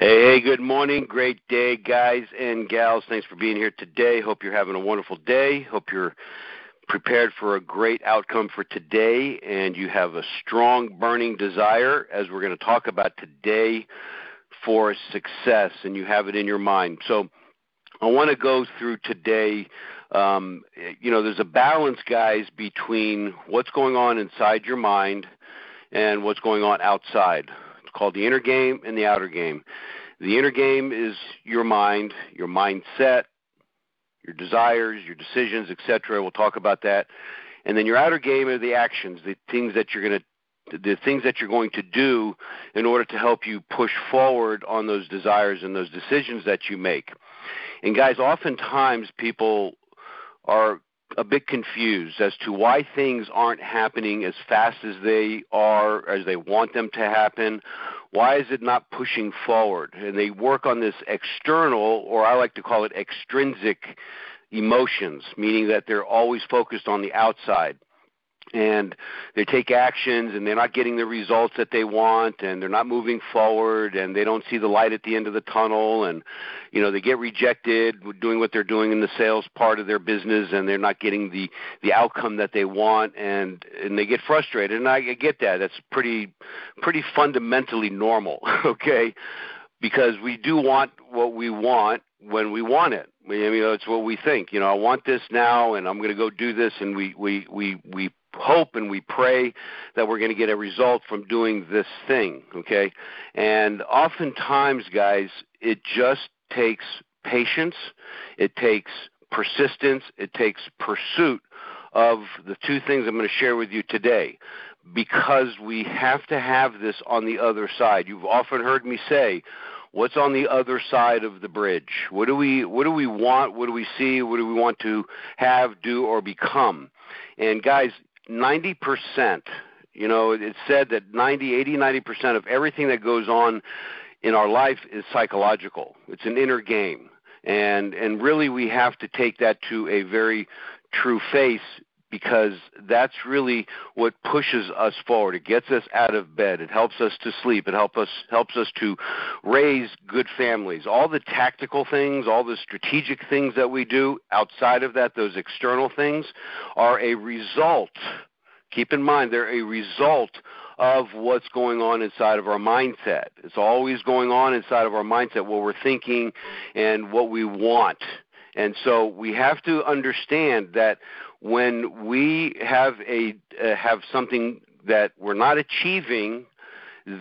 Hey, hey, good morning. Great day, guys and gals. Thanks for being here today. Hope you're having a wonderful day. Hope you're prepared for a great outcome for today and you have a strong burning desire as we're going to talk about today for success and you have it in your mind. So I want to go through today um, you know, there's a balance, guys, between what's going on inside your mind and what's going on outside called the inner game and the outer game. The inner game is your mind, your mindset, your desires, your decisions, etc. We'll talk about that. And then your outer game are the actions, the things that you're going to the things that you're going to do in order to help you push forward on those desires and those decisions that you make. And guys, oftentimes people are a bit confused as to why things aren't happening as fast as they are, as they want them to happen. Why is it not pushing forward? And they work on this external, or I like to call it extrinsic emotions, meaning that they're always focused on the outside and they take actions and they're not getting the results that they want and they're not moving forward and they don't see the light at the end of the tunnel and you know they get rejected doing what they're doing in the sales part of their business and they're not getting the the outcome that they want and and they get frustrated. And I get that. That's pretty pretty fundamentally normal okay? Because we do want what we want when we want it. I mean, it's what we think. You know, I want this now, and I'm going to go do this, and we we we we hope and we pray that we're going to get a result from doing this thing, okay? And oftentimes, guys, it just takes patience, it takes persistence, it takes pursuit of the two things I'm going to share with you today because we have to have this on the other side. You've often heard me say, what's on the other side of the bridge? What do we what do we want? What do we see? What do we want to have, do or become? And guys, 90%, you know, it's said that 90, 80, 90% of everything that goes on in our life is psychological. It's an inner game. And and really we have to take that to a very true face because that's really what pushes us forward. It gets us out of bed. It helps us to sleep. It helps us helps us to raise good families. All the tactical things, all the strategic things that we do outside of that, those external things, are a result. Keep in mind, they're a result of what's going on inside of our mindset. It's always going on inside of our mindset, what we're thinking and what we want. And so we have to understand that when we have a uh, have something that we're not achieving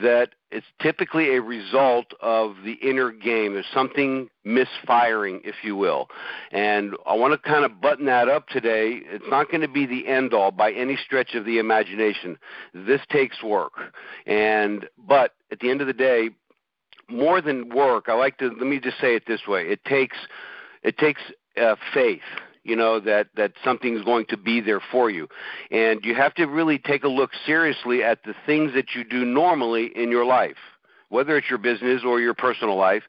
that it's typically a result of the inner game. There's something misfiring, if you will. And I want to kind of button that up today. It's not going to be the end all by any stretch of the imagination. This takes work. And but at the end of the day, more than work, I like to let me just say it this way. It takes it takes uh, faith you know that that something's going to be there for you. And you have to really take a look seriously at the things that you do normally in your life whether it's your business or your personal life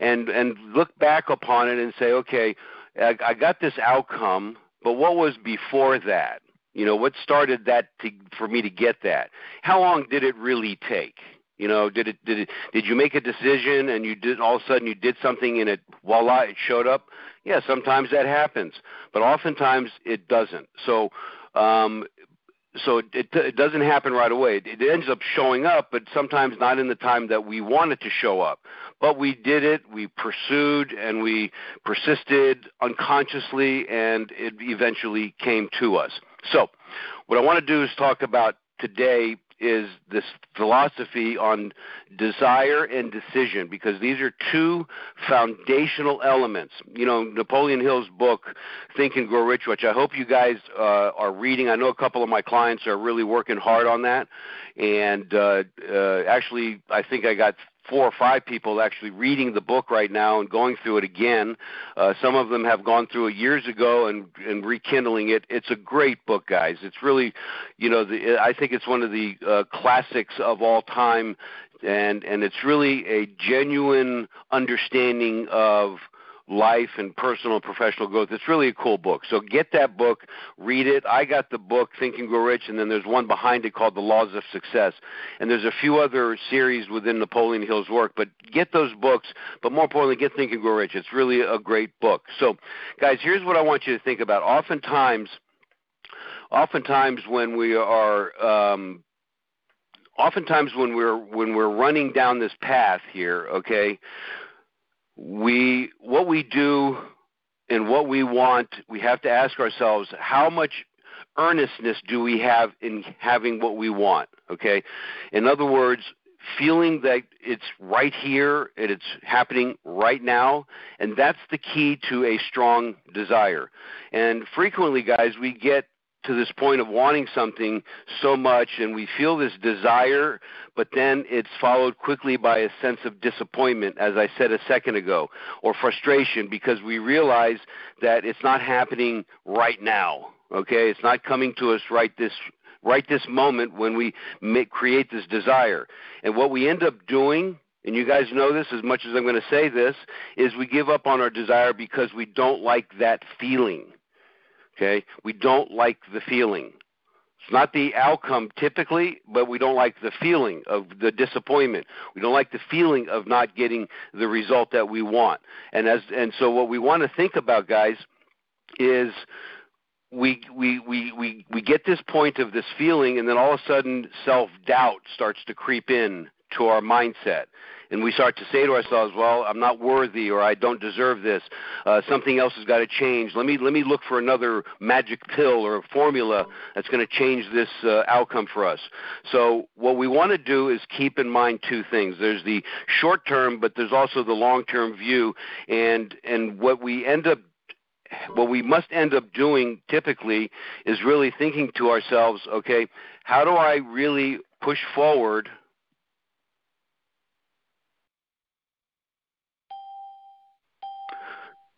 and and look back upon it and say okay i, I got this outcome but what was before that? You know what started that to, for me to get that? How long did it really take? You know, did it did it did you make a decision and you did all of a sudden you did something and it voila it showed up? Yeah, sometimes that happens, but oftentimes it doesn't. So um, so it, it, doesn't happen right away. It, it ends up showing up, but sometimes not in the time that we want it to show up. But we did it, we pursued, and we persisted unconsciously, and it eventually came to us. So, what I want to do is talk about today is this philosophy on desire and decision because these are two foundational elements. You know, Napoleon Hill's book, Think and Grow Rich, which I hope you guys uh, are reading. I know a couple of my clients are really working hard on that. And uh, uh, actually, I think I got four or five people actually reading the book right now and going through it again. Uh, some of them have gone through it years ago and, and rekindling it. It's a great book, guys. It's really, you know, the, I think it's one of the uh, classics of all time, and and it's really a genuine understanding of life and personal and professional growth. It's really a cool book. So get that book, read it. I got the book Think and Grow Rich, and then there's one behind it called The Laws of Success. And there's a few other series within Napoleon Hill's work, but get those books. But more importantly, get Think and Grow Rich. It's really a great book. So, guys, here's what I want you to think about. Oftentimes, oftentimes when we are um, oftentimes when we're when we're running down this path here, okay, we what we do and what we want, we have to ask ourselves how much earnestness do we have in having what we want, okay? In other words, feeling that it's right here and it's happening right now, and that's the key to a strong desire. And frequently, guys, we get to this point of wanting something so much and we feel this desire, but then it's followed quickly by a sense of disappointment, as I said a second ago, or frustration because we realize that it's not happening right now. Okay, it's not coming to us right this right this moment when we make, create this desire. And what we end up doing and you guys know this as much as I'm going to say this, is we give up on our desire because we don't like that feeling. Okay? We don't like the feeling. It's not the outcome typically, but we don't like the feeling of the disappointment. We don't like the feeling of not getting the result that we want. And as and so what we want to think about guys is we we we we we get this point of this feeling and then all of a sudden self-doubt starts to creep in to our mindset and we start to say to ourselves, "Well, I'm not worthy, or I don't deserve this. Uh, something else has got to change. Let me let me look for another magic pill or formula that's going to change this uh, outcome for us." So what we want to do is keep in mind two things. There's the short term, but there's also the long term view, and and what we end up what we must end up doing typically is really thinking to ourselves, okay, how do I really push forward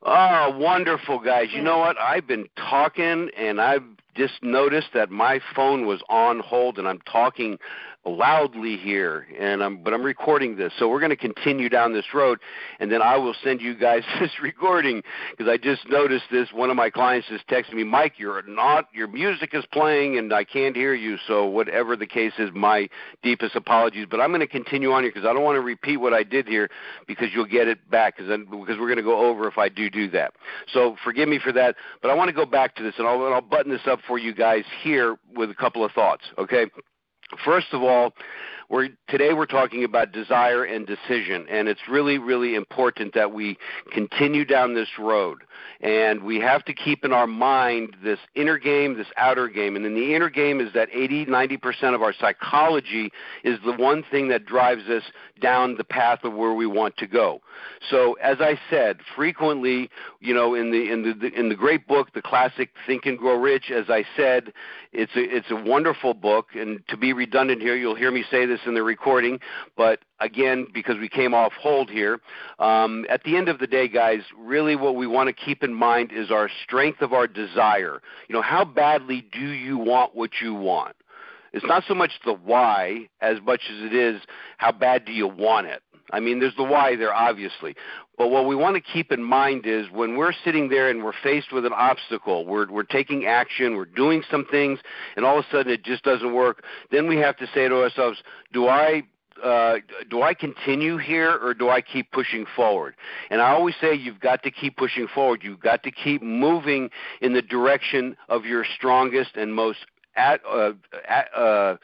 Oh, wonderful, guys. You know what? I've been talking and I've just noticed that my phone was on hold and I'm talking loudly here and I'm but I'm recording this. So we're going to continue down this road and then I will send you guys this recording because I just noticed this one of my clients just texted me, "Mike, you're not your music is playing and I can't hear you." So whatever the case is, my deepest apologies, but I'm going to continue on here because I don't want to repeat what I did here because you'll get it back because because we're going to go over if I do do that. So forgive me for that, but I want to go back to this and I'll, I'll button this up for you guys here with a couple of thoughts, okay? First of all, we're, today we're talking about desire and decision, and it's really, really important that we continue down this road. And we have to keep in our mind this inner game, this outer game. And then the inner game is that 80, 90% of our psychology is the one thing that drives us down the path of where we want to go. So, as I said, frequently, you know, in the in the in the great book, the classic Think and Grow Rich, as I said, it's a it's a wonderful book. And to be redundant here, you'll hear me say this in the recording, but again, because we came off hold here, um, at the end of the day, guys, really what we want to keep in mind is our strength of our desire. You know, how badly do you want what you want? It's not so much the why as much as it is how bad do you want it. I mean, there's the why there, obviously. But what we want to keep in mind is when we're sitting there and we're faced with an obstacle, we're, we're taking action, we're doing some things, and all of a sudden it just doesn't work, then we have to say to ourselves, do I uh, do I continue here or do I keep pushing forward? And I always say you've got to keep pushing forward. You've got to keep moving in the direction of your strongest and most at, uh, at, uh,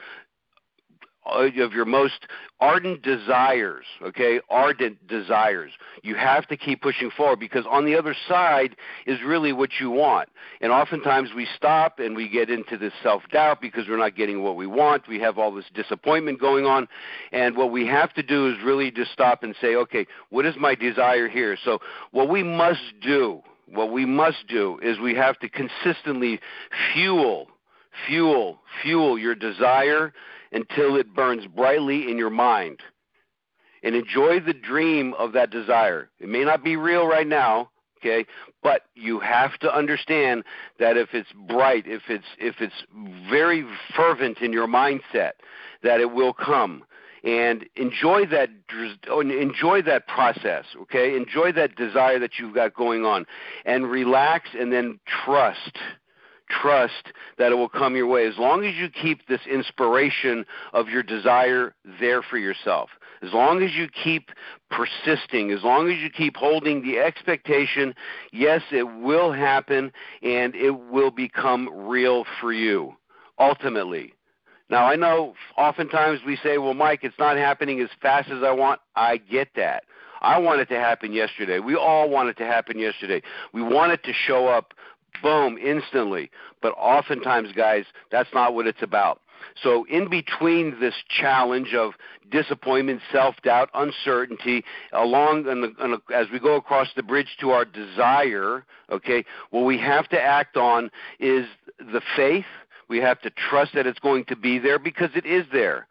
Uh, of your most ardent desires, okay? Ardent desires. You have to keep pushing forward because on the other side is really what you want. And oftentimes we stop and we get into this self doubt because we're not getting what we want. We have all this disappointment going on. And what we have to do is really just stop and say, okay, what is my desire here? So what we must do, what we must do is we have to consistently fuel fuel fuel your desire until it burns brightly in your mind. And enjoy the dream of that desire. It may not be real right now, okay, but you have to understand that if it's bright, if it's if it's very fervent in your mindset, that it will come. and enjoy that oh, enjoy that process okay enjoy that desire that you've got going on and relax and then trust trust that it will come your way as long as you keep this inspiration of your desire there for yourself as long as you keep persisting as long as you keep holding the expectation yes it will happen and it will become real for you ultimately now, I know oftentimes we say, well, Mike, it's not happening as fast as I want. I get that. I want it to happen yesterday. We all want it to happen yesterday. We want it to show up, boom, instantly. But oftentimes, guys, that's not what it's about. So, in between this challenge of disappointment, self doubt, uncertainty, along and as we go across the bridge to our desire, okay, what we have to act on is the faith we have to trust that it's going to be there because it is there.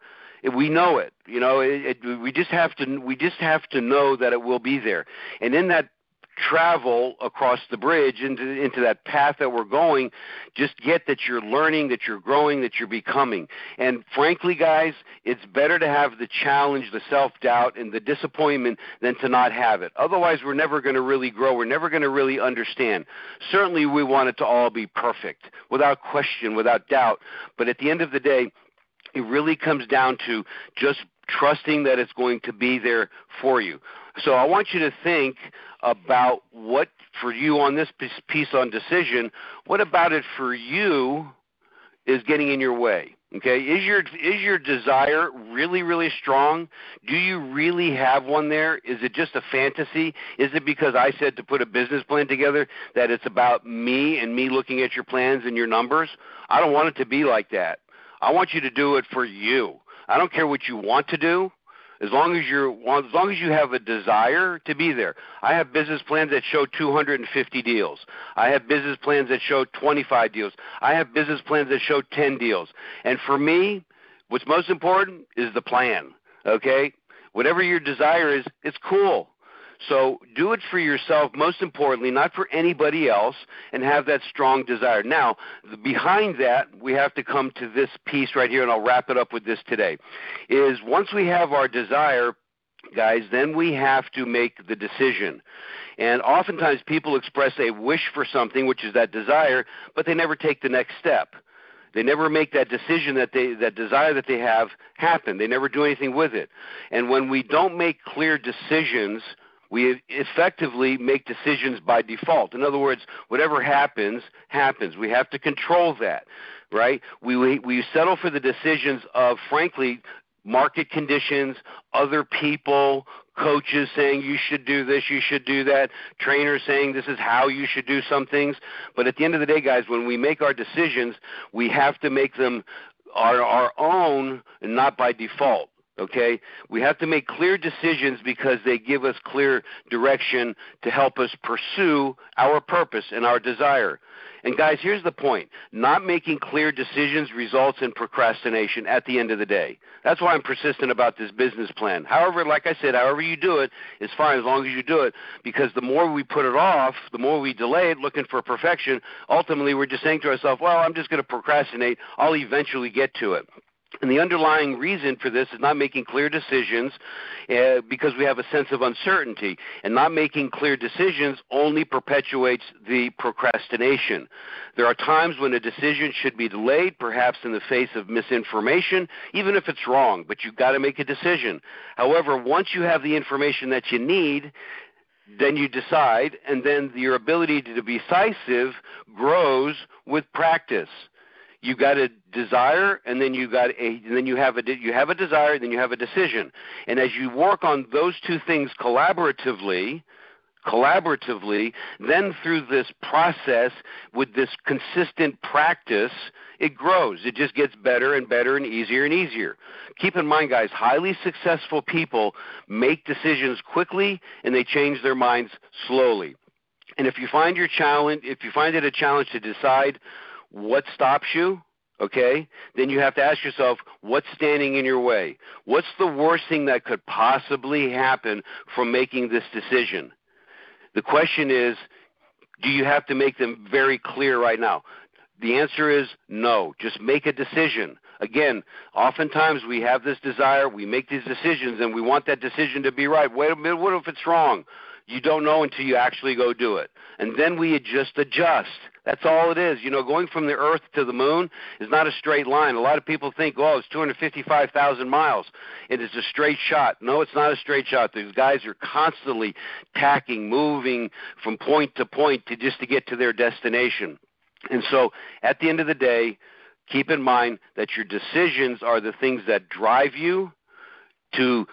We know it. You know, it, it, we just have to we just have to know that it will be there. And in that travel across the bridge into into that path that we're going just get that you're learning that you're growing that you're becoming. And frankly guys it's better to have the challenge the self doubt and the disappointment than to not have it. Otherwise we're never going to really grow. We're never going to really understand. Certainly we want it to all be perfect without question without doubt. But at the end of the day it really comes down to just trusting that it's going to be there for you. So I want you to think about what for you on this piece on decision, what about it for you is getting in your way? Okay, is your is your desire really really strong? Do you really have one there? Is it just a fantasy? Is it because I said to put a business plan together that it's about me and me looking at your plans and your numbers? I don't want it to be like that. I want you to do it for you. I don't care what you want to do as long as you're as long as you have a desire to be there. I have business plans that show 250 deals. I have business plans that show 25 deals. I have business plans that show 10 deals. And for me, what's most important is the plan. Okay? Whatever your desire is, it's cool. So do it for yourself, most importantly, not for anybody else, and have that strong desire. Now, behind that, we have to come to this piece right here, and I'll wrap it up with this today. Is once we have our desire, guys, then we have to make the decision. And oftentimes people express a wish for something, which is that desire, but they never take the next step. They never make that decision that they that desire that they have happen. They never do anything with it. And when we don't make clear decisions we effectively make decisions by default. In other words, whatever happens, happens. We have to control that, right? We, we, we settle for the decisions of, frankly, market conditions, other people, coaches saying you should do this, you should do that, trainers saying this is how you should do some things. But at the end of the day, guys, when we make our decisions, we have to make them our, our own and not by default. Okay? We have to make clear decisions because they give us clear direction to help us pursue our purpose and our desire. And guys, here's the point. Not making clear decisions results in procrastination at the end of the day. That's why I'm persistent about this business plan. However, like I said, however you do it is fine as long as you do it because the more we put it off, the more we delay it looking for perfection, ultimately we're just saying to ourselves, well, I'm just going to procrastinate. I'll eventually get to it. And the underlying reason for this is not making clear decisions uh, because we have a sense of uncertainty. And not making clear decisions only perpetuates the procrastination. There are times when a decision should be delayed, perhaps in the face of misinformation, even if it's wrong, but you've got to make a decision. However, once you have the information that you need, then you decide, and then your ability to be decisive grows with practice you got a desire and then you got a then you have a you have a desire then you have a decision. And as you work on those two things collaboratively collaboratively then through this process with this consistent practice it grows. It just gets better and better and easier and easier. Keep in mind guys highly successful people make decisions quickly and they change their minds slowly. And if you find your challenge if you find it a challenge to decide what stops you, okay, then you have to ask yourself, what's standing in your way? What's the worst thing that could possibly happen from making this decision? The question is, do you have to make them very clear right now? The answer is no. Just make a decision. again, oftentimes we have this desire, we make these decisions, and we want that decision to be right. Wait a minute, what if it's wrong? You don't know until you actually go do it. And then we just adjust. That's all it is. You know, going from the Earth to the moon is not a straight line. A lot of people think, oh, it's 255,000 miles. and It is a straight shot. No, it's not a straight shot. These guys are constantly tacking, moving from point to point to just to get to their destination. And so, at the end of the day, keep in mind that your decisions are the things that drive you to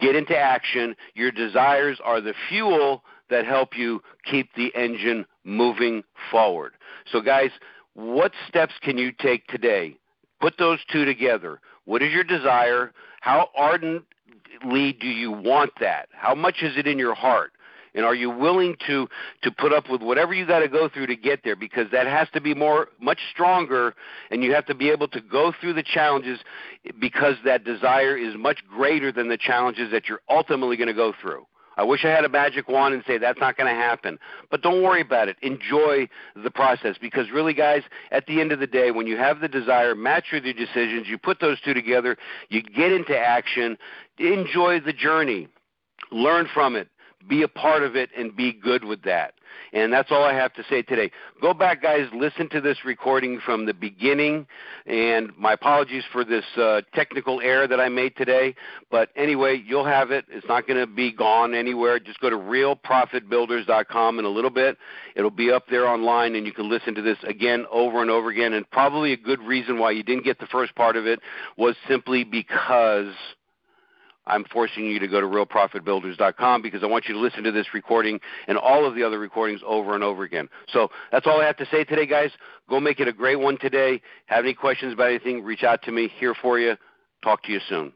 get into action. Your desires are the fuel that help you keep the engine moving forward. So, guys, what steps can you take today? Put those two together. What is your desire? How ardently do you want that? How much is it in your heart? And are you willing to to put up with whatever you got to go through to get there? Because that has to be more much stronger, and you have to be able to go through the challenges because that desire is much greater than the challenges that you're ultimately going to go through. I wish I had a magic wand and say that's not going to happen. But don't worry about it. Enjoy the process because really, guys, at the end of the day, when you have the desire, match with your decisions, you put those two together, you get into action, enjoy the journey, learn from it, be a part of it and be good with that. And that's all I have to say today. Go back, guys, listen to this recording from the beginning. And my apologies for this uh, technical error that I made today. But anyway, you'll have it. It's not going to be gone anywhere. Just go to realprofitbuilders.com in a little bit. It'll be up there online, and you can listen to this again over and over again. And probably a good reason why you didn't get the first part of it was simply because I'm forcing you to go to realprofitbuilders.com because I want you to listen to this recording and all of the other recordings over and over again. So that's all I have to say today, guys. Go make it a great one today. Have any questions about anything, reach out to me. Here for you. Talk to you soon.